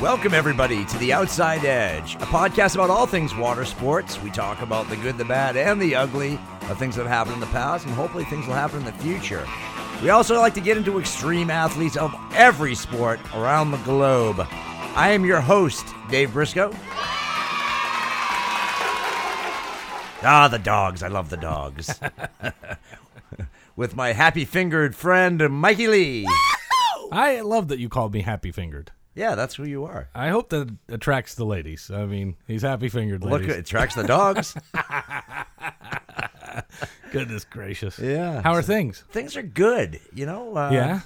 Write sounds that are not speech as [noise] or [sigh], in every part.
Welcome, everybody, to The Outside Edge, a podcast about all things water sports. We talk about the good, the bad, and the ugly of things that have happened in the past, and hopefully things will happen in the future. We also like to get into extreme athletes of every sport around the globe. I am your host, Dave Briscoe. Ah, the dogs. I love the dogs. [laughs] With my happy fingered friend, Mikey Lee. I love that you called me happy fingered. Yeah, that's who you are. I hope that attracts the ladies. I mean, he's happy fingered Look, it attracts the dogs. [laughs] Goodness gracious. Yeah. How are things? Things are good. You know, uh, yeah.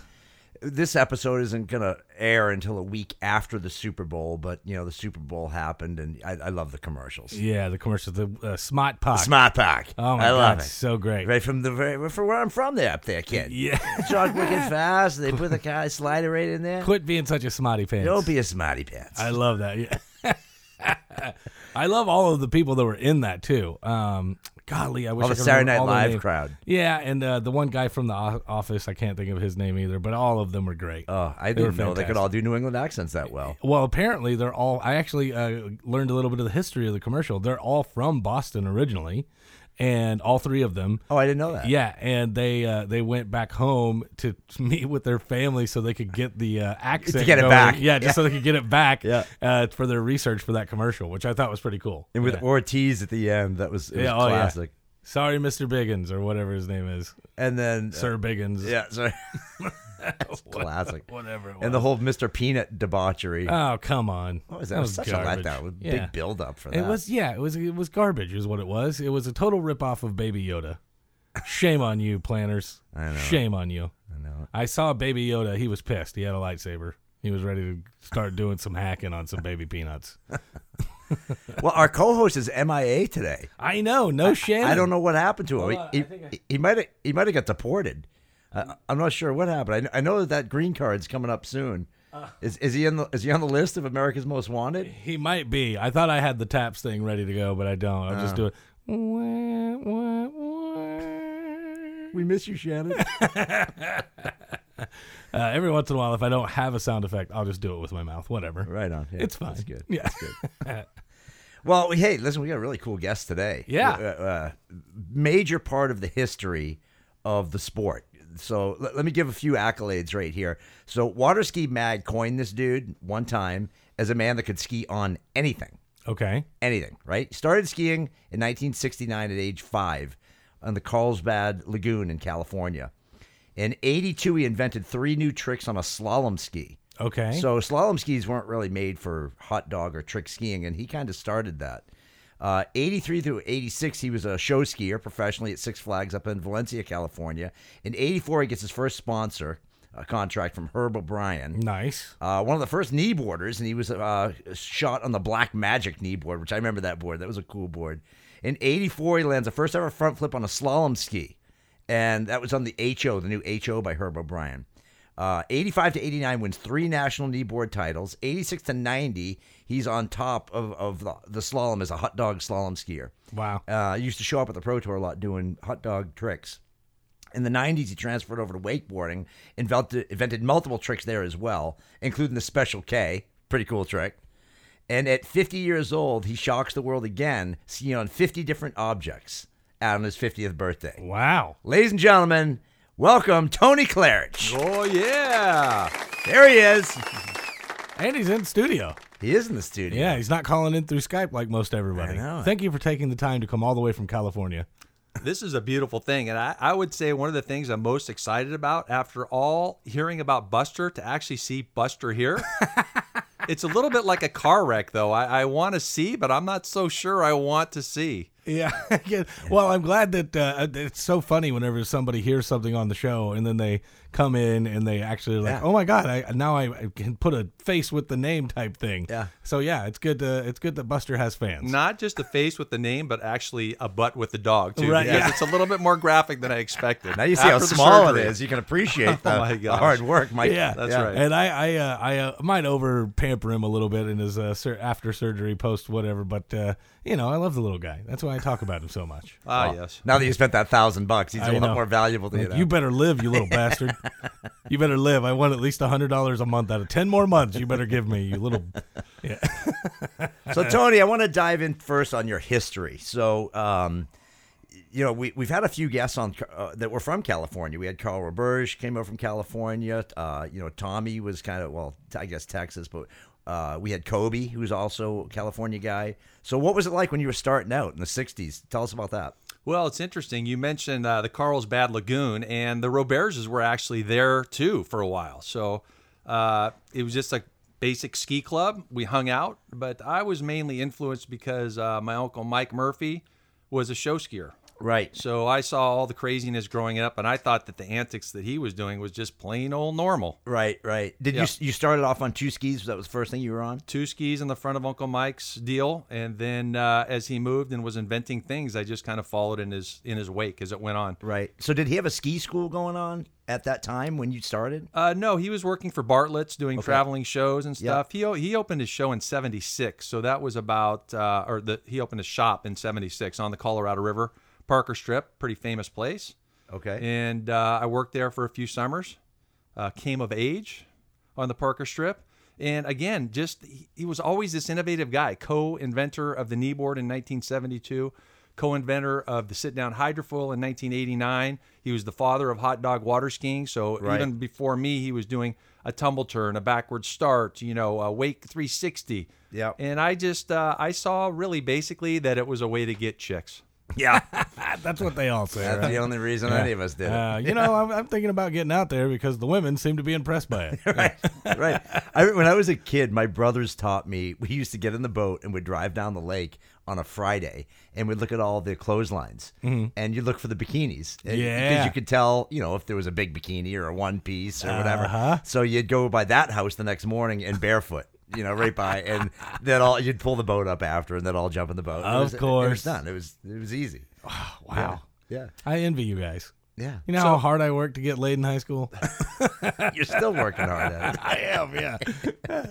This episode isn't going to air until a week after the Super Bowl, but you know the Super Bowl happened, and I, I love the commercials. Yeah, the commercials, the uh, Smart Pack. Smart Pack. Oh my I god, love it. so great. Right from the very for where I'm from, there up there, kid. Yeah. Talk wicked [laughs] fast. They put the guy slider right in there. Quit being such a smarty pants. Don't be a smarty pants. I love that. Yeah. [laughs] I love all of the people that were in that too. Um, golly, I wish All I the could Saturday Night all Live crowd. Yeah, and uh, the one guy from the o- office, I can't think of his name either, but all of them were great. Oh, I They didn't know they could all do New England accents that well. Well, apparently they're all. I actually uh, learned a little bit of the history of the commercial. They're all from Boston originally, and all three of them. Oh, I didn't know that. Yeah, and they uh, they went back home to [laughs] meet with their family so they could get the uh, accent to get it going. back. Yeah, just so they could get it back. Yeah. uh, for their research for that commercial, which I thought was pretty cool. And with Yeah. Ortiz at the end, that was, it was Yeah, oh, yeah. classic. Sorry, Mr. Biggins or whatever his name is, And then Sir Biggins. yeah, sorry. [laughs] [laughs] Classic. whatever. And the whole Mr. Peanut debauchery. oh come on, What was that? It was such a garbage. letdown. With Yeah. Big build up for that. It was yeah, it was it was garbage is what it was. It was a total ripoff of Baby Yoda. Shame on you, Planters. I know. Shame on you. I know. I saw Baby Yoda. He was pissed. He had a lightsaber. He was ready to start doing some hacking on some baby peanuts. [laughs] Well, our co-host is MIA today. I know, no shame. I don't know what happened to him. On, he, I I- he might have he might have got deported. Uh, I'm not sure what happened. I, I know that that green card's coming up soon. Uh. is is he in the is he on the list of America's Most Wanted? He might be. I thought I had the taps thing ready to go, but I don't. I'll Uh. just do it. We miss you, Shannon. [laughs] Uh, every once in a while, if I don't have a sound effect, I'll just do it with my mouth. Whatever. right on. Yeah, It's fine. It's good. Yeah. It's good. [laughs] Well, we- hey, listen, we got a really cool guest today. Yeah. Uh, uh, major part of the history of the sport. So let, let me give a few accolades right here. So Water Ski Mag coined this dude one time as a man that could ski on anything. Okay. anything, right? Started skiing in 1969 at age five on the Carlsbad Lagoon in California. In 82, he invented three new tricks on a slalom ski. Okay. So slalom skis weren't really made for hot dog or trick skiing, and he kind of started that. Uh, 83 through 86, he was a show skier professionally at Six Flags up in Valencia, California. In 84, he gets his first sponsor uh, contract from Herb O'Brien nice. uh, one of the first knee boarders, and he was uh, shot on the Black Magic knee board, which I remember that board. That was a cool board. In '84, he lands a first ever front flip on a slalom ski, and that was on the HO, the new HO by Herb O'Brien. Uh, 85 to 89 wins three national knee board titles. 86 to 90, he's on top of, of the, the slalom as a hot dog slalom skier. Wow. Uh, used to show up at the Pro Tour a lot doing hot dog tricks. In the 90s, he transferred over to wakeboarding, invented, invented multiple tricks there as well, including the Special K, pretty cool trick. And at 50 years old, he shocks the world again, skiing on 50 different objects out on his 50th birthday. Wow. Ladies and gentlemen, welcome Tony Klarich. Oh yeah. There he is. And he's in studio. He is in the studio. Yeah, he's not calling in through Skype like most everybody. I know. Thank you for taking the time to come all the way from California. This is a beautiful thing. And I, I would say one of the things I'm most excited about after all hearing about Buster to actually see Buster here. [laughs] it's a little bit like a car wreck, though. I, I want to see, but I'm not so sure I want to see. Yeah. [laughs] yeah. Well, I'm glad that uh, it's so funny whenever somebody hears something on the show and then they come in and they actually are like, Yeah. oh my god, I now I, I can put a face with the name type thing. Yeah. So yeah, it's good. To, it's good that Buster has fans. Not just a face with the name, but actually a butt with the dog, too. Right, Because yeah. it's a little bit more graphic than I expected. Now you see how After the small surgery. it is. You can appreciate [laughs] the, my the gosh. hard work, Mike. Yeah, That's right. And I, I, uh, I uh, might over pamper him a little bit in his uh, sur- after surgery, post whatever. But uh, you know, I love the little guy. That's why I talk about him so much. Ah, Well, yes. Now that you spent that thousand bucks, he's I a lot more valuable to you. Now. you better live, you little bastard. [laughs] You better live. I want at least hundred dollars a month out of ten more months. You better give me, you little. [laughs] Yeah. [laughs] So Tony, I want to dive in first on your history. So, um, you know, we we've had a few guests on uh, that were from California. We had Carl Roberge came over from California. Uh, you know, Tommy was kind of well, I guess Texas, but uh, we had Kobe, who's also a California guy. So, what was it like when you were starting out in the '60s? Tell us about that. Well, it's interesting. You mentioned uh, the Carlsbad Lagoon, and the Roberges were actually there too for a while. So uh, it was just a basic ski club. We hung out, but I was mainly influenced because uh, my uncle Mike Murphy was a show skier. Right. So I saw all the craziness growing up, and I thought that the antics that he was doing was just plain old normal. Right. Right. Did Yeah. you you started off on two skis? That was the first thing you were on. Two skis in the front of Uncle Mike's deal, and then uh, as he moved and was inventing things, I just kind of followed in his in his wake as it went on. Right. So, did he have a ski school going on at that time when you started? Uh, no, he was working for Bartlett's doing traveling shows and stuff. He he opened his show in '76, so that was about uh, or the he opened a shop in '76 on the Colorado River, Parker Strip, pretty famous place. Okay. And uh, I worked there for a few summers. Uh, came of age on the Parker Strip, and again, just he, he was always this innovative guy, co-inventor of the kneeboard in 1972. Co-inventor of the sit-down hydrofoil in 1989. He was the father of hot dog water skiing. So Right. even before me, he was doing a tumble turn, a backward start, you know, a wake 360. Yeah. And I just uh, I saw really basically that it was a way to get chicks. Yeah. [laughs] That's what they all say. That's right? the only reason any of us did it. Uh, you know, I'm, I'm thinking about getting out there because the women seem to be impressed by it. [laughs] right, right. I, when I was a kid, my brothers taught me. We used to get in the boat and we'd drive down the lake on a Friday, and we'd look at all the clotheslines, and you look for the bikinis, And- because you could tell, you know, if there was a big bikini or a one piece or whatever. Uh-huh. So you'd go by that house the next morning and barefoot. You know, right by, and then all you'd pull the boat up after, and then all jump in the boat. It Of was- it course. was done. It was it was easy. Wow. Yeah, I envy you guys. yeah. You know how hard I worked to get laid in high school? [laughs] You're still working hard at it. [laughs] I am, yeah.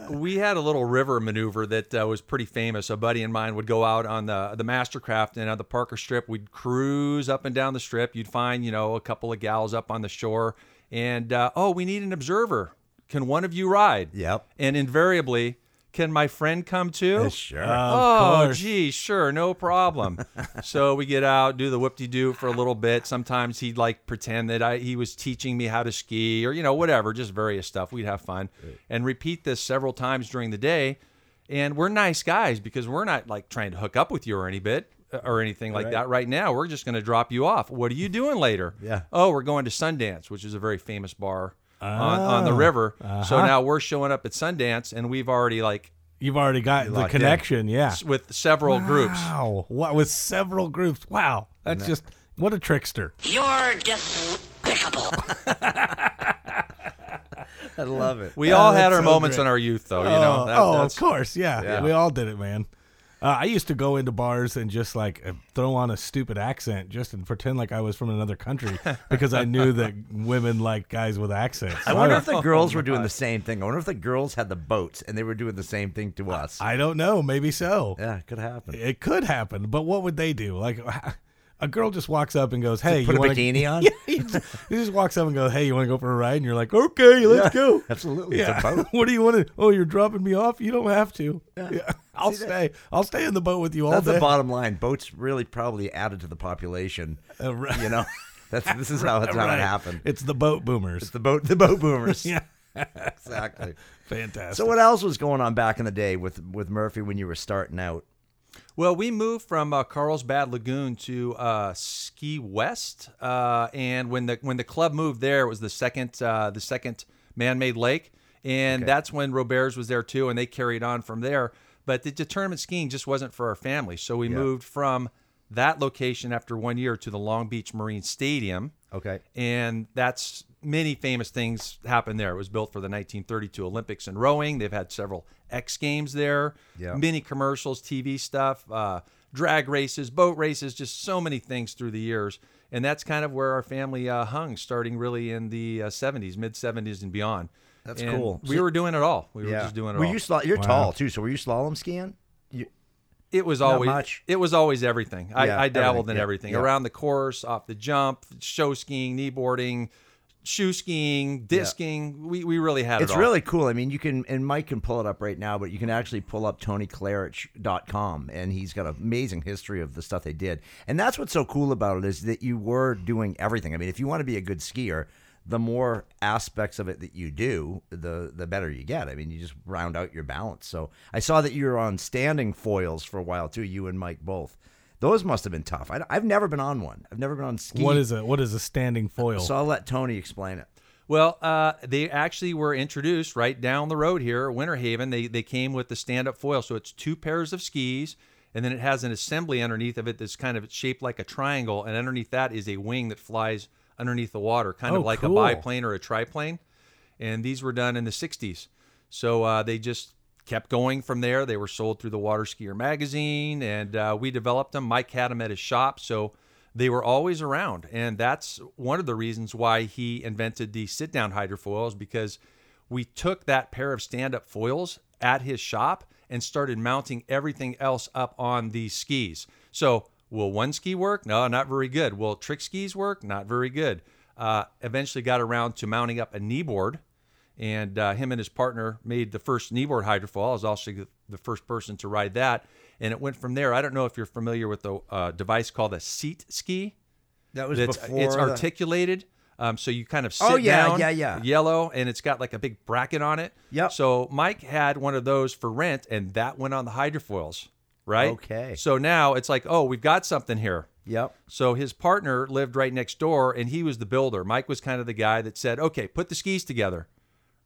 [laughs] we had a little river maneuver that uh, was pretty famous. A buddy of mine would go out on the the Mastercraft and on the Parker Strip. We'd cruise up and down the strip. You'd find you know a couple of gals up on the shore, and uh, oh, we need an observer. Can one of you ride? Yep. And invariably, can my friend come too? Sure. oh, course. gee, sure, no problem. [laughs] so we get out, do the whoop-de-doo for a little bit. Sometimes he'd like pretend that I, he was teaching me how to ski or, you know, whatever, just various stuff. We'd have fun and repeat this several times during the day. And we're nice guys because we're not like trying to hook up with you or any bit uh, or anything like that right now. We're just going to drop you off. What are you doing later? Yeah. Oh, we're going to Sundance, which is a very famous bar on, on the oh. river. So uh-huh. now we're showing up at Sundance and we've already like You've already got the locked in. connection, yeah. with several groups. Wow. What, with several groups. Wow. That's just, what a trickster. You're despicable. [laughs] I love it. We all had our so moments great. in our youth, though. You know, oh, That- oh, oh that's- of course, yeah. Yeah. We all did it, man. Uh, I used to go into bars and just like uh, throw on a stupid accent just and pretend like I was from another country [laughs] because I knew that women like guys with accents. I wonder if the girls were doing the same thing. I wonder if the girls had the boats and they were doing the same thing to us. I don't know. Maybe so. yeah, it could happen. It could happen, but what would they do? Like, a girl just walks up and goes, "Hey, Put you a wanna... bikini on? [laughs] Yeah, he just, he just walks up and goes, "Hey, you want to go for a ride?" And you're like, "Okay, let's Yeah, go." absolutely. It's a Yeah. boat. [laughs] what do you want to? Oh, you're dropping me off. You don't have to. Yeah. [laughs] I'll See that? stay. I'll stay in the boat with you all That's day. the bottom line. Boats really probably added to the population. Uh, right. You know, that's this is how it's how Right. it happened. It's the boat boomers. It's the boat, the boat boomers. yeah, exactly. fantastic. So what else was going on back in the day with with Murphy when you were starting out? Well, we moved from uh, Carlsbad Lagoon to uh, Ski West, uh, and when the when the club moved there, it was the second uh, the second man-made lake, and that's when Roberts was there too, and they carried on from there. But the, the tournament skiing just wasn't for our family, so we moved from that location after one year to the Long Beach Marine Stadium. Okay. and that's many famous things happened there. It was built for the 1932 Olympics in rowing. They've had several X Games there, Yeah. many commercials, TV stuff, uh, drag races, boat races, just so many things through the years. And that's kind of where our family uh, hung, starting really in the uh, 70s, mid 70s, and beyond. That's And cool. We So- were doing it all. We were just doing it were all. you sla- you're Wow. tall too, so were you slalom skiing? You, It was always much. it was always everything. I, Yeah, I dabbled everything, in yeah, everything yeah. around the course, off the jump, show skiing, kneeboarding, shoe skiing, disking. We, we really had It's it all. really cool. I mean, you can, and Mike can pull it up right now, but you can actually pull up TonyKlarich.com, and he's got an amazing history of the stuff they did. And that's what's so cool about it is that you were doing everything. I mean, if you want to be a good skier, the more aspects of it that you do, the the better you get. I mean, you just round out your balance. So I saw that you were on standing foils for a while too. You and Mike both. Those must have been tough. I, have never been on one. I've never been on ski. What is a what is a standing foil? So I'll let Tony explain it. Well, uh, they actually were introduced right down the road here, Winter Haven. They they came with the stand up foil, so it's two pairs of skis, and then it has an assembly underneath of it that's kind of shaped like a triangle, and underneath that is a wing that flies underneath the water, kind Oh, of like cool. a biplane or a triplane. And these were done in the '60s, so uh, they just kept going from there. They were sold through the Water Skier magazine, and uh, we developed them. Mike had them at his shop, so they were always around, and that's one of the reasons why he invented the sit-down hydrofoils because we took that pair of stand-up foils at his shop and started mounting everything else up on these skis. So, will one ski work? No, not very good. Will trick skis work? Not very good. Uh, eventually, got around to mounting up a kneeboard and uh, him and his partner made the first kneeboard hydrofoil. I was also the first person to ride that, and it went from there. I don't know if you're familiar with the uh, device called a seat ski. That was That's before it's the- articulated, um, so you kind of sit Oh, yeah, down, yeah, yeah. yellow, and it's got like a big bracket on it. Yep. So Mike had one of those for rent, and that went on the hydrofoils, right? Okay. So now it's like, oh, we've got something here. Yep. So his partner lived right next door, and he was the builder. Mike was kind of the guy that said, "Okay, put the skis together,"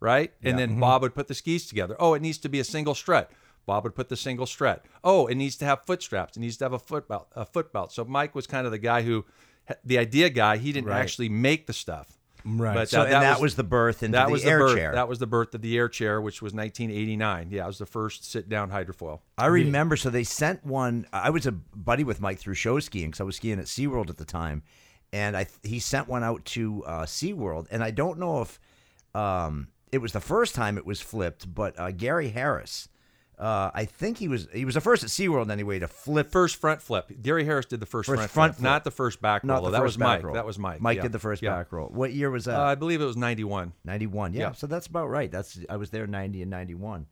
right? And then Bob would put the skis together. Oh, it needs to be a single strut. Bob would put the single strut. Oh, it needs to have foot straps. It needs to have a foot belt. A foot belt. So Mike was kind of the guy who, the idea guy. He didn't Right. actually make the stuff. Right. But So uh, and that was, the birth into that the was air the birth. chair. That was the birth of the air chair, which was 1989. Yeah, it was the first sit-down hydrofoil. I remember. So they sent one. I was a buddy with Mike through show skiing because I was skiing at SeaWorld at the time, and I he sent one out to uh, SeaWorld, and I don't know if um, it was the first time it was flipped, but uh, Gary Harris. Uh, I think he was he was the first at SeaWorld anyway to flip First front flip. Gary Harris did the first, First front, front flip, flip. not the first back roll. that was Mike. roll. That was Mike. Mike Yeah. did the first Yeah. back roll. What year was that? Uh, I believe it was 91. 91 yeah. Yeah. so that's about right that's i was there 90 and 91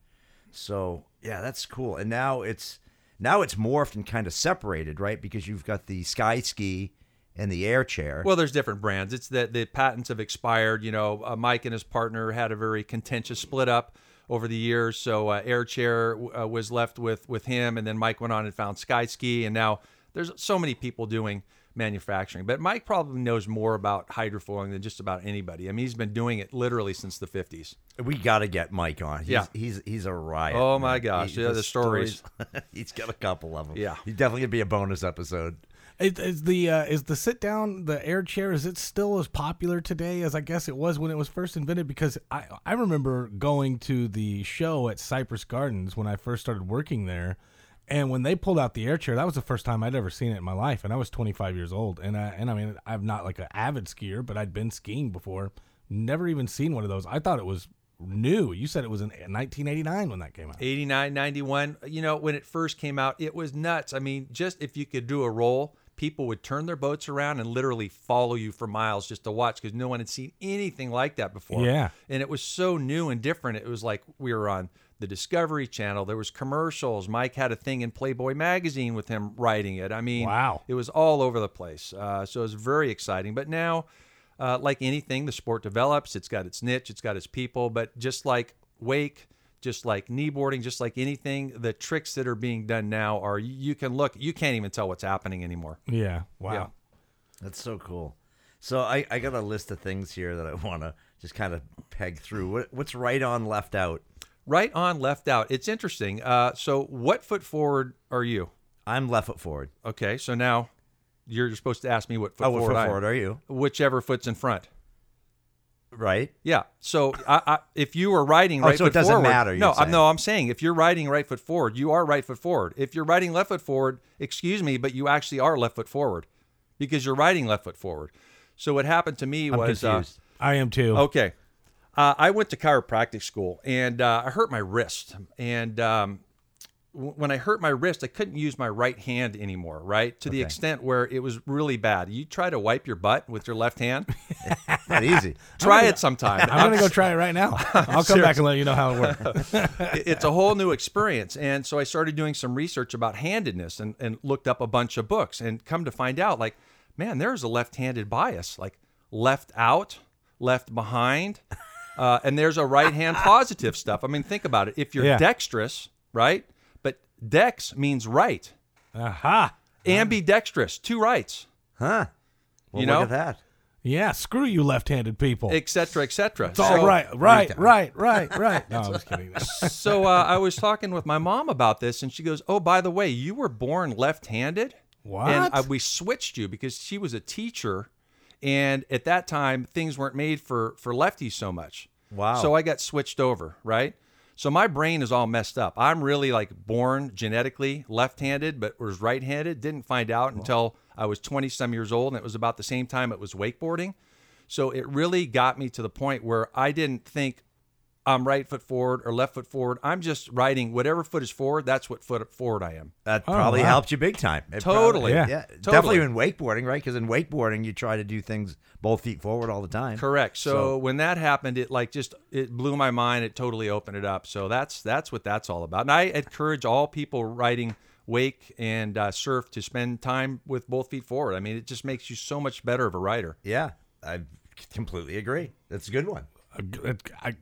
so yeah that's cool and now it's now it's morphed and kind of separated right because you've got the sky ski and the air chair Well, there's different brands. It's that the patents have expired. You know, uh, Mike and his partner had a very contentious split up over the years. So uh, Air Chair uh, was left with with him, and then Mike went on and found Sky Ski, and now there's so many people doing manufacturing. But Mike probably knows more about hydrofoiling than just about anybody. I mean, he's been doing it literally since the 50s. we got to get mike on he's, Yeah. he's he's a riot Oh, my man. gosh. Yeah, the stories. [laughs] he's got a couple of them Yeah. he's definitely gonna be a bonus episode Is, is the uh, is the sit down the air chair is it still as popular today as I guess it was when it was first invented? Because I I remember going to the show at Cypress Gardens when I first started working there, and when they pulled out the air chair, that was the first time I'd ever seen it in my life, and I was 25 years old, and I, and I mean I'm not like an avid skier, but I'd been skiing before, never even seen one of those. I thought it was new. You said it was in 1989 when that came out. 89, 91. You know, when it first came out, it was nuts. I mean, just if you could do a roll, people would turn their boats around and literally follow you for miles just to watch because no one had seen anything like that before. Yeah. And it was so new and different. It was like we were on the Discovery Channel. There was commercials. Mike had a thing in Playboy magazine with him writing it. I mean, Wow. it was all over the place. Uh, so it was very exciting. But now, uh, like anything, the sport develops. It's got its niche, it's got its people. But just like wake, just like kneeboarding, just like anything, the tricks that are being done now are you can look, you can't even tell what's happening anymore. Yeah. Wow. Yeah. That's so cool. So I, I got a list of things here that I want to just kind of peg through. What, what's right on, left out? Right on, left out. It's interesting. Uh, so, what foot forward are you? I'm left foot forward. Okay, so now you're supposed to ask me what foot oh, what forward foot I forward are you? Whichever foot's in front. Right. Yeah. So I, I, if you were riding right Oh, right so it doesn't forward, matter, No, I'm, no, I'm saying if you're riding right foot forward, you are right foot forward. If you're riding left foot forward, excuse me, but you actually are left foot forward because you're riding left foot forward. So what happened to me I'm was uh. I am too. Okay. Uh, I went to chiropractic school and uh, I hurt my wrist. And um, w- when I hurt my wrist, I couldn't use my right hand anymore, right? To the extent where it was really bad. You try to wipe your butt with your left hand, [laughs] Not easy. [laughs] try it sometime. I'm gonna go [laughs] try it right now. I'll come back and let you know how it works. It's a whole new experience. And so I started doing some research about handedness and, and looked up a bunch of books and come to find out, like, man, there's a left handed bias, like left out, left behind. Uh, and there's a right hand positive stuff. I mean, think about it. If you're Yeah. dexterous, right? But dex means right. Aha. Ambidextrous, two rights, Huh? Well, You look know? at that. Yeah, screw you, left-handed people. et cetera, et cetera. it's all right, right, right, right, [laughs] right. No, I'm just kidding. [laughs] so uh, I was talking with my mom about this, and she goes, "Oh, by the way, you were born left-handed." What? And uh, we switched you because she was a teacher, and at that time things weren't made for for lefties so much. Wow. So I got switched over, right? So my brain is all messed up. I'm really like born genetically left-handed, but was right-handed. Didn't find out until I was 20 some years old, and it was about the same time it was wakeboarding. So it really got me to the point where I didn't think I'm right foot forward or left foot forward. I'm just riding whatever foot is forward. That's what foot forward I am. That Oh, probably wow. helped you big time. It Totally. probably- Yeah. Definitely Totally. in wakeboarding, right? Because in wakeboarding, you try to do things both feet forward all the time. Correct. So, when that happened, it like just it blew my mind. It totally opened it up. So that's that's what that's all about. And I encourage all people riding wake and uh, surf to spend time with both feet forward. I mean, it just makes you so much better of a rider. Yeah, I completely agree. That's a good one. G-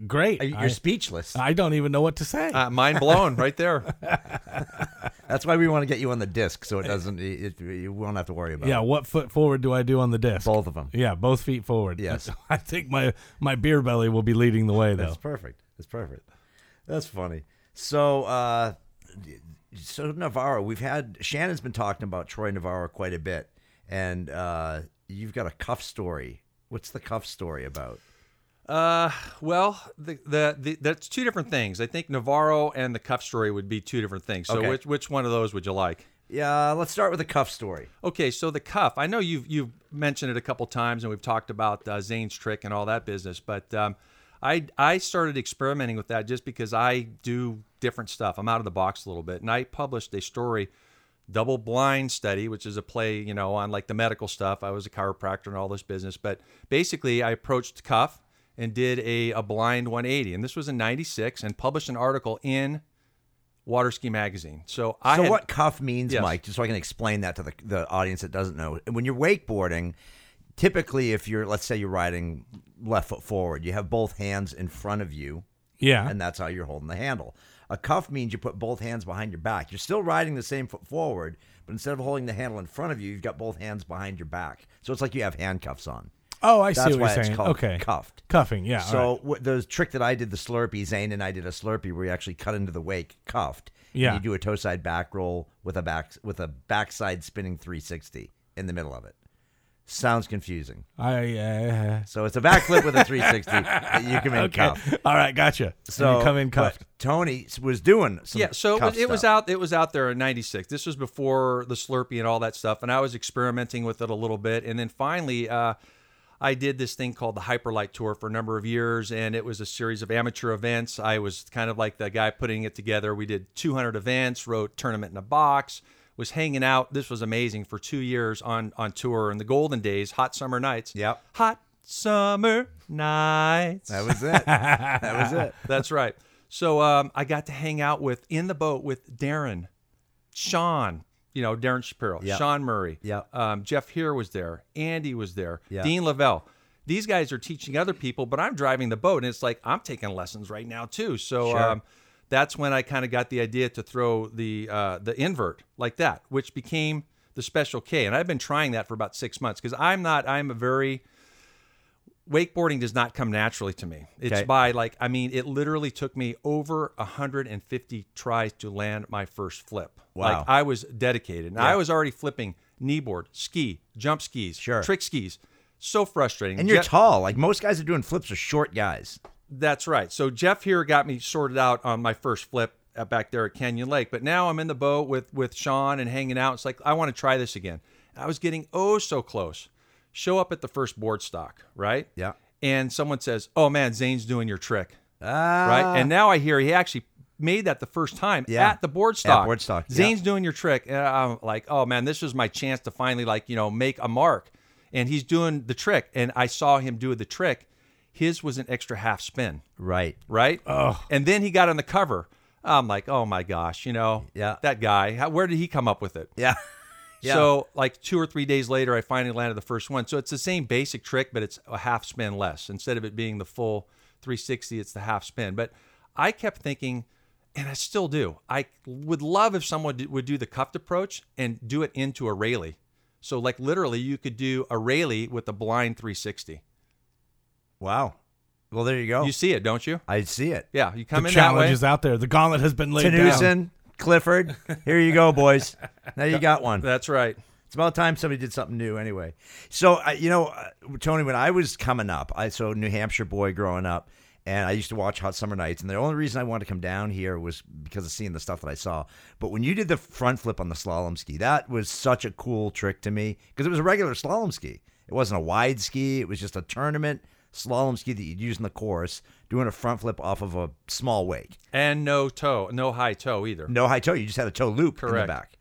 Great. You're I, speechless. I don't even know what to say. Uh, mind blown right there. [laughs] That's why we want to get you on the disc, so it doesn't. It, you won't have to worry about. yeah, it. what foot forward do I do on the disc? both of them. Yeah, both feet forward. Yes. [laughs] I think my my beer belly will be leading the way though. That's perfect. That's perfect. That's funny. So, uh, so Navarro, we've had Shannon's been talking about Troy Navarro quite a bit, and uh, you've got a cuff story. What's the cuff story about? Uh, well, the, the the that's two different things. I think Navarro and the cuff story would be two different things. So Okay. which which one of those would you like? Yeah, let's start with the cuff story. Okay, so the cuff. I know you've you've mentioned it a couple times, and we've talked about uh, Zane's trick and all that business. But um, I I started experimenting with that just because I do different stuff. I'm out of the box a little bit, and I published a story, double blind study, which is a play, you know, on like the medical stuff. I was a chiropractor and all this business, but basically I approached cuff and did a, a blind 180, and this was in '96, and published an article in Water Ski Magazine. So I so had, what cuff means, Yes. Mike, just so I can explain that to the, the audience that doesn't know. When you're wakeboarding, typically if you're let's say you're riding left foot forward, you have both hands in front of you, Yeah. and that's how you're holding the handle. A cuff means you put both hands behind your back. You're still riding the same foot forward, but instead of holding the handle in front of you, you've got both hands behind your back. So it's like you have handcuffs on. Oh, I see That's what why you're it's saying. called okay. cuffed. Cuffing. Yeah. all So right. what the trick that I did, the Slurpee, Zane and I did a Slurpee where you actually cut into the wake, cuffed. and Yeah. you do a toe side back roll with a back with a backside spinning 360 in the middle of it. Sounds confusing. I. Uh, So it's a backflip with a 360 [laughs] that you can make okay. cuff. All right. Gotcha. So So you come in cuffed. but Tony was doing some yeah so it cuff was, it was stuff. out it was out there in 96 this was before the slurpee and all that stuff and i was experimenting with it a little bit and then finally uh, i did this thing called the Hyperlite tour for a number of years and it was a series of amateur events i was kind of like the guy putting it together we did 200 events wrote tournament in a box was hanging out this was amazing for two years on on tour in the golden days hot summer nights Yep. hot summer nights That was it. that was it. [laughs] that's right. So um, I got to hang out with in the boat with Darren, Sean, you know Darren Shapiro, Yep. Sean Murray, Yep. um, Jeff Here was there, Andy was there, Yeah. Dean Lavelle. These guys are teaching other people, but I'm driving the boat, and it's like I'm taking lessons right now too. So Sure. um, that's when I kind of got the idea to throw the uh, the invert like that, which became the Special K, and I've been trying that for about six months because I'm not I'm a very wakeboarding does not come naturally to me. It's Okay. by like I mean, it literally took me over 150 tries to land my first flip. Wow. Like I was dedicated. And I was already flipping kneeboard, ski, jump skis, Sure. trick skis. So frustrating. And you're Jeff- tall. Like most guys are doing flips are short guys. that's right. So Jeff here got me sorted out on my first flip back there at Canyon Lake. But now I'm in the boat with with Sean and hanging out. It's like I want to try this again. I was getting oh so close. Show up at the first board stock, right? Yeah. And someone says, "Oh man, Zane's doing your trick." Ah, right? And now I hear he actually made that the first time Yeah. at the board stock. At board stock, yeah. Zane's doing your trick, and I'm like, oh man, this was my chance to finally like you know make a mark. And he's doing the trick, and I saw him do the trick. His was an extra half spin, Right. right? And then he got on the cover. I'm like, oh my gosh, you know, Yeah. that guy. How, where did he come up with it? Yeah. Yeah. So like two or three days later, I finally landed the first one. So it's the same basic trick, but it's a half spin less. Instead of it being the full 360, it's the half spin. But I kept thinking, and I still do. I would love if someone would do the cuffed approach and do it into a Raley. So like literally, you could do a Raley with a blind 360. Wow. Well, there you go. You see it, don't you? I see it. Yeah, you come the in that way. challenge is out there. The gauntlet has been laid down. Clifford, here you go, boys. Now you got one. That's right. It's about time somebody did something new, anyway. So, uh, you know, uh, Tony, when I was coming up, I so New Hampshire boy growing up, and I used to watch Hot Summer Nights, and the only reason I wanted to come down here was because of seeing the stuff that I saw. But when you did the front flip on the slalom ski, that was such a cool trick to me because it was a regular slalom ski. It wasn't a wide ski. It was just a tournament slalom ski that you'd use in the course, doing a front flip off of a small wake. And no toe, no high toe either. No high toe. You just had a toe loop in the Correct. back.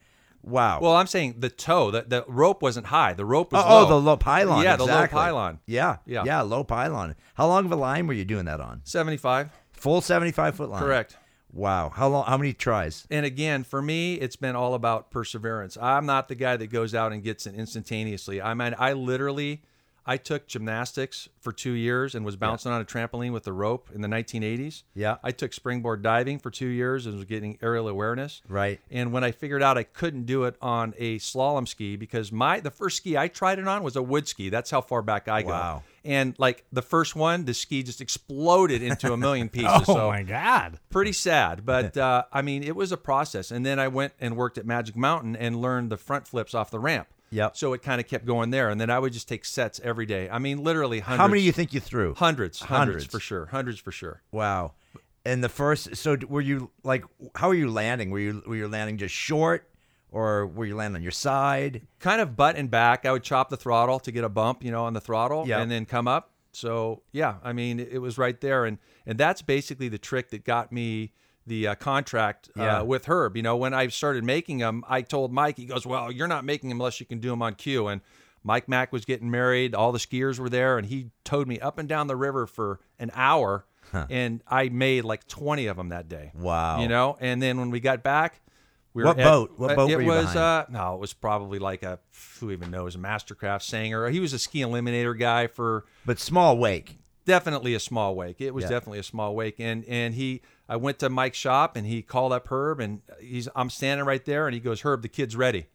Wow. Well, I'm saying the toe, the, the rope wasn't high. The rope was Oh, oh low. oh, the low pylon. Yeah, the low exactly. pylon. Yeah, Yeah. yeah, low pylon. How long of a line were you doing that on? 75. Full seventy-five foot line. Correct. Wow. How long? How many tries? And again, for me, it's been all about perseverance. I'm not the guy that goes out and gets it instantaneously. I mean, I literally, I took gymnastics for two years and was bouncing on a trampoline with the rope in the 1980s. Yeah. I took springboard diving for two years and was getting aerial awareness. Right. And when I figured out I couldn't do it on a slalom ski because my the first ski I tried it on was a wood ski. That's how far back I go. Wow. And like the first one, the ski just exploded into a million [laughs] pieces. Oh so my god! pretty sad but [laughs] uh, i mean it was a process and then i went and worked at magic mountain and learned the front flips off the ramp Yep. so it kind of kept going there and then i would just take sets every day i mean literally hundreds How many do you think you threw? hundreds hundreds Hundreds. for sure hundreds for sure Wow. And the first, so were you like, how were you landing? Were you were you landing just short, or were you landing on your side? kind of butt and back i would chop the throttle to get a bump you know on the throttle Yeah. and then come up so yeah i mean it was right there and and that's basically the trick that got me the uh, contract uh, Yeah. with herb you know when i started making them i told mike he goes well you're not making them unless you can do them on cue and mike mack was getting married all the skiers were there and he towed me up and down the river for an hour and i made like 20 of them that day Wow. you know and then when we got back we What at- boat? What uh, boat It were you was uh, no, it was probably like a who even knows a Mastercraft Sanger. He was a ski eliminator guy for But small wake. definitely a small wake. It was Yeah. definitely a small wake, and and he I went to Mike's shop and he called up Herb and he's I'm standing right there and he goes Herb the kid's ready.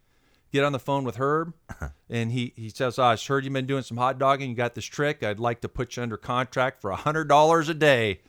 Get on the phone with Herb, [laughs] and he he says, ah, oh, "I heard you've been doing some hot dogging. You got this trick. I'd like to put you under contract for a hundred dollars a day,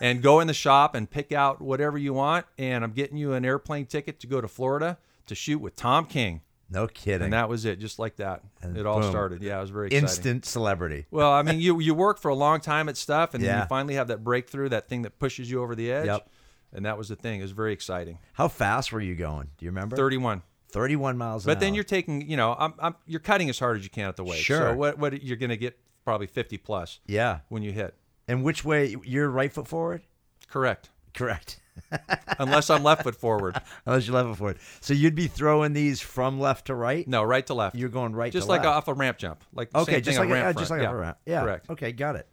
and go in the shop and pick out whatever you want. And I'm getting you an airplane ticket to go to Florida to shoot with Tom King." No kidding. And that was it, just like that. it all boom. started. Yeah, it was very exciting. Instant celebrity. Well, I mean, you you work for a long time at stuff, and then you finally have that breakthrough, that thing that pushes you over the edge. Yep. And that was the thing. It was very exciting. How fast were you going? Do you remember? Thirty-one. 31 miles an But then you're taking, you know, I'm, I'm you're cutting as hard as you can at the wake. Sure. So what what you're going to get probably 50 plus Yeah. when you hit. And which way? You're right foot forward? Correct. Correct. Unless I'm left foot forward. [laughs] Unless you're left foot forward. So you'd be throwing these from left to right? No, right to left. You're going right just to like left. off a ramp jump. Like Okay, same just thing like a, ramp uh, just like yeah. a ramp. Yeah. Correct. Okay, got it.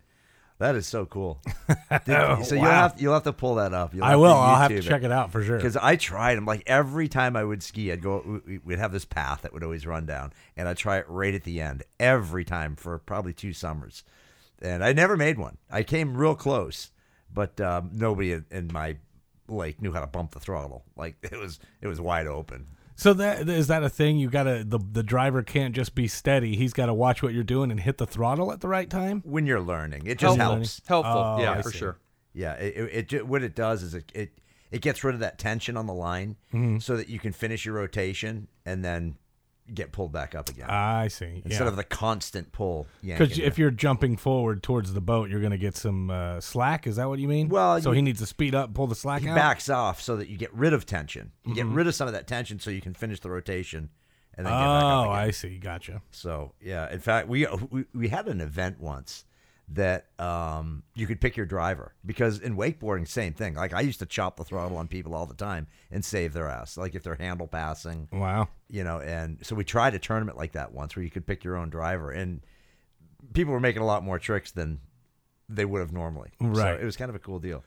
That is so cool. [laughs] Did- Oh, so you'll have you'll have to pull that up. You'll I will. I'll have to check it out for sure. Because I tried them like every time I would ski, I'd go. we- we- We'd have this path that would always run down, and I'd try it right at the end every time for probably two summers, and I never made one. I came real close, but um, nobody in, in my lake knew how to bump the throttle. Like [laughs] it was it was wide open. So that is that a thing? You gotta the the driver can't just be steady. He's got to watch what you're doing and hit the throttle at the right time. When you're learning, it just Helpful. helps. Helpful. Oh, yeah, I for see. sure. Yeah, it, it, it ju- what it does is it, it it gets rid of that tension on the line, mm-hmm. so that you can finish your rotation and then get pulled back up again I see. instead yeah. of the constant pull. Because if you. you're jumping forward towards the boat, you're going to get some uh, slack. Is that what you mean? Well, so you- he needs to speed up, pull the slack he out. backs off so that you get rid of tension, you Mm-hmm. get rid of some of that tension, so you can finish the rotation and then get back Oh, up again. I see. Gotcha. So yeah, in fact, we, we we had an event once that um, you could pick your driver because in wakeboarding, same thing. Like I used to chop the throttle on people all the time and save their ass. Like if they're handle passing, Wow. you know. And so we tried a tournament like that once where you could pick your own driver, and people were making a lot more tricks than they would have normally. Right. So it was kind of a cool deal.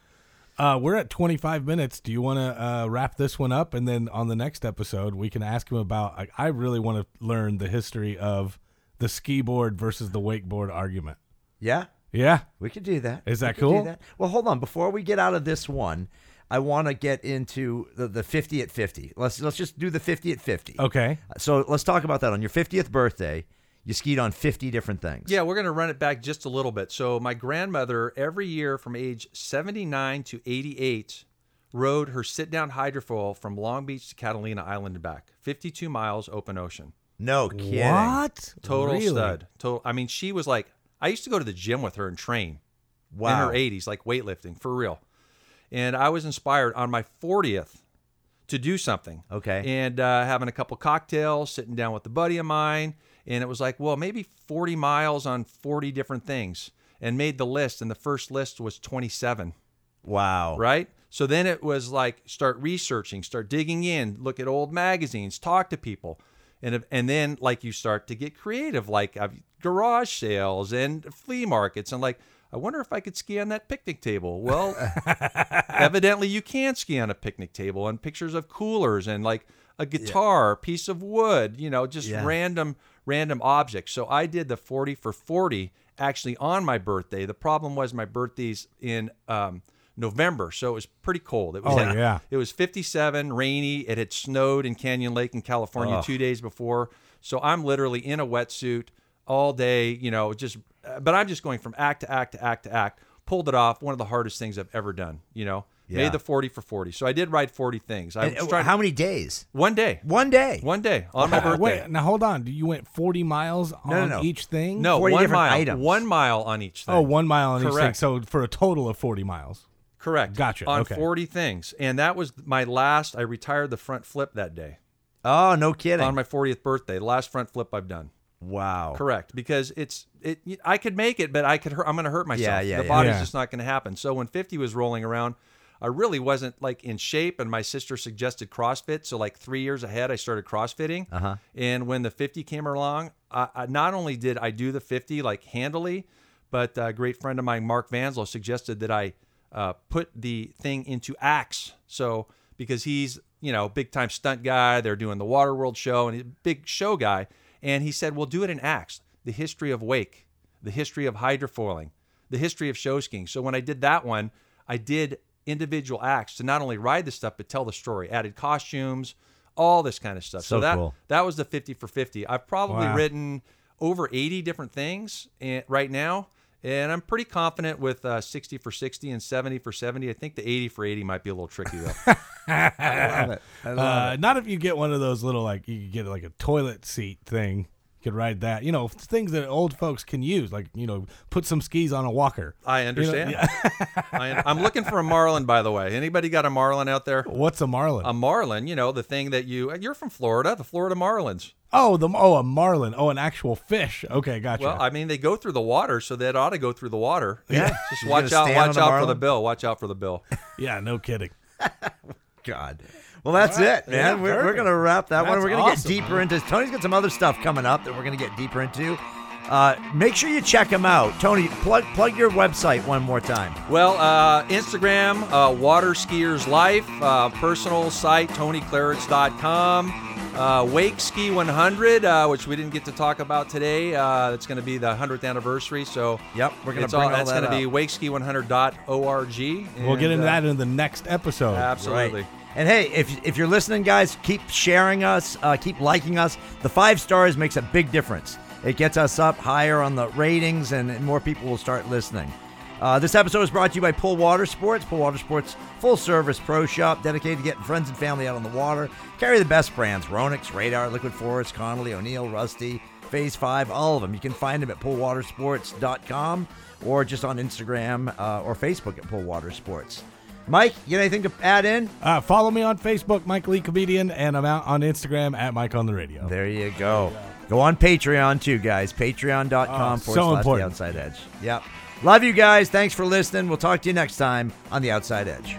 Uh, we're at 25 minutes. Do you want to uh, wrap this one up? And then on the next episode, we can ask him about. I, I really want to learn the history of the ski board versus the wakeboard argument. Yeah. Yeah. We could do that. Is We that could do cool? that. Well, hold on. Before we get out of this one, I want to get into the, the 50 at 50. Let's let's just do the 50 at 50. Okay. So let's talk about that. On your 50th birthday, you skied on 50 different things. Yeah, we're going to run it back just a little bit. So, my grandmother, every year from age 79 to 88, rode her sit down hydrofoil from Long Beach to Catalina Island and back. 52 miles open ocean. No kidding. What? Total Really? stud. Total. I mean, she was like, I used to go to the gym with her and train Wow. in her 80s, like weightlifting for real. And I was inspired on my 40th to do something. Okay. And uh, having a couple cocktails, sitting down with a buddy of mine. And it was like, well, maybe 40 miles on 40 different things. And made the list. And the first list was 27 Wow. right? So then it was like start researching, start digging in, look at old magazines, talk to people, and and then like you start to get creative, like uh, garage sales and flea markets, and like I wonder if I could ski on that picnic table. Well, [laughs] evidently you can ski on a picnic table, and pictures of coolers and like a guitar, piece of wood, you know, just Yeah. random random objects. So I did the 40 for 40 actually on my birthday. The problem was my birthday's in um, November, so it was pretty cold. It was Oh, yeah. [laughs] It was 57, rainy. It had snowed in Canyon Lake in California Ugh. two days before. So I'm literally in a wetsuit all day, you know, just, but I'm just going from act to act to act to act. Pulled it off. One of the hardest things I've ever done, you know. Yeah. Made the 40 for 40. So I did ride 40 things. I And, uh, how many days? one day. One day. One day on my Uh, birthday. wait, now hold on. You went 40 miles No, on no, no. each thing? No, 40 one different mile. items. One mile on each thing. Oh, one mile on each thing. Correct. So for a total of 40 miles. Correct. Gotcha, On okay. 40 things. And that was my last. I retired the front flip that day Oh, no kidding. on my 40th birthday. The last front flip I've done. wow. Correct. Because it's, it. I could make it, but I could hurt, I'm going to hurt myself. Yeah, yeah, the body's Yeah. just not going to happen. So when 50 was rolling around, I really wasn't like in shape, and my sister suggested CrossFit. So like three years ahead, I started CrossFitting. Uh-huh. And when the 50 came along, I, I not only did I do the 50 like handily, but a great friend of mine, Mark Vanslow, suggested that I uh, put the thing into acts. So because he's you know big time stunt guy, they're doing the Waterworld show, and he's a big show guy, and he said, "Well, do it in acts. The history of wake, the history of hydrofoiling, the history of show skiing." So when I did that one, I did individual acts to not only ride the stuff but tell the story. Added costumes, all this kind of stuff. So So, that cool. that was the 50 for 50. I've probably Wow. written over 80 different things right now. And I'm pretty confident with uh, 60 for 60 and 70 for 70. I think the 80 for 80 might be a little tricky though. [laughs] I love it. I love Uh, it. not if you get one of those little like you could get like a toilet seat thing. You could ride that. You know, things that old folks can use, like you know, put some skis on a walker. I You know, understand. yeah. [laughs] I, I'm looking for a Marlin, by the way. Anybody got a Marlin out there? What's a marlin? A Marlin, you know, the thing that you, you're from Florida, the Florida Marlins. oh, the oh a marlin. Oh, an actual fish. Okay, gotcha. Well, I mean, they go through the water, so that ought to go through the water. Yeah. [laughs] Just watch out, watch the out for the bill. Watch out for the bill. [laughs] yeah, no kidding. God. Well, that's it, man. Yeah, we're, we're going to wrap that one. We're going to awesome. get deeper into Tony's got some other stuff coming up that we're going to get deeper into. Uh, make sure you check him out. Tony, plug plug your website one more time. Well, uh, Instagram, uh, Water Skiers Life, uh, personal site, TonyKlarich.com. Uh, Wake Ski 100, uh, which we didn't get to talk about today. Uh, it's going to be the 100th anniversary. So, Yep, we're gonna it's bring all that's that going to be up. wakeski100.org. we'll get into uh, that in the next episode. Absolutely. Right. And hey, if, if you're listening, guys, keep sharing us, uh, keep liking us. The five stars makes a big difference. It gets us up higher on the ratings, and, more people will start listening. Uh, this episode is brought to you by Pull Water Sports. Pull Water Sports, full service pro shop dedicated to getting friends and family out on the water. Carry the best brands Ronix, Radar, Liquid Force, Connelly, O'Neill, Rusty, Phase 5, all of them. You can find them at pullwatersports.com or just on Instagram uh, or Facebook at Pull Water Sports. Mike, you got anything to add in? Uh, follow me on Facebook, Mike Lee Comedian, and I'm out on Instagram at Mike on the Radio. There you go. Go on Patreon too, guys. Patreon.com Oh, forward so slash the outside edge. Yep. Love you guys. Thanks for listening. We'll talk to you next time on The Outside Edge.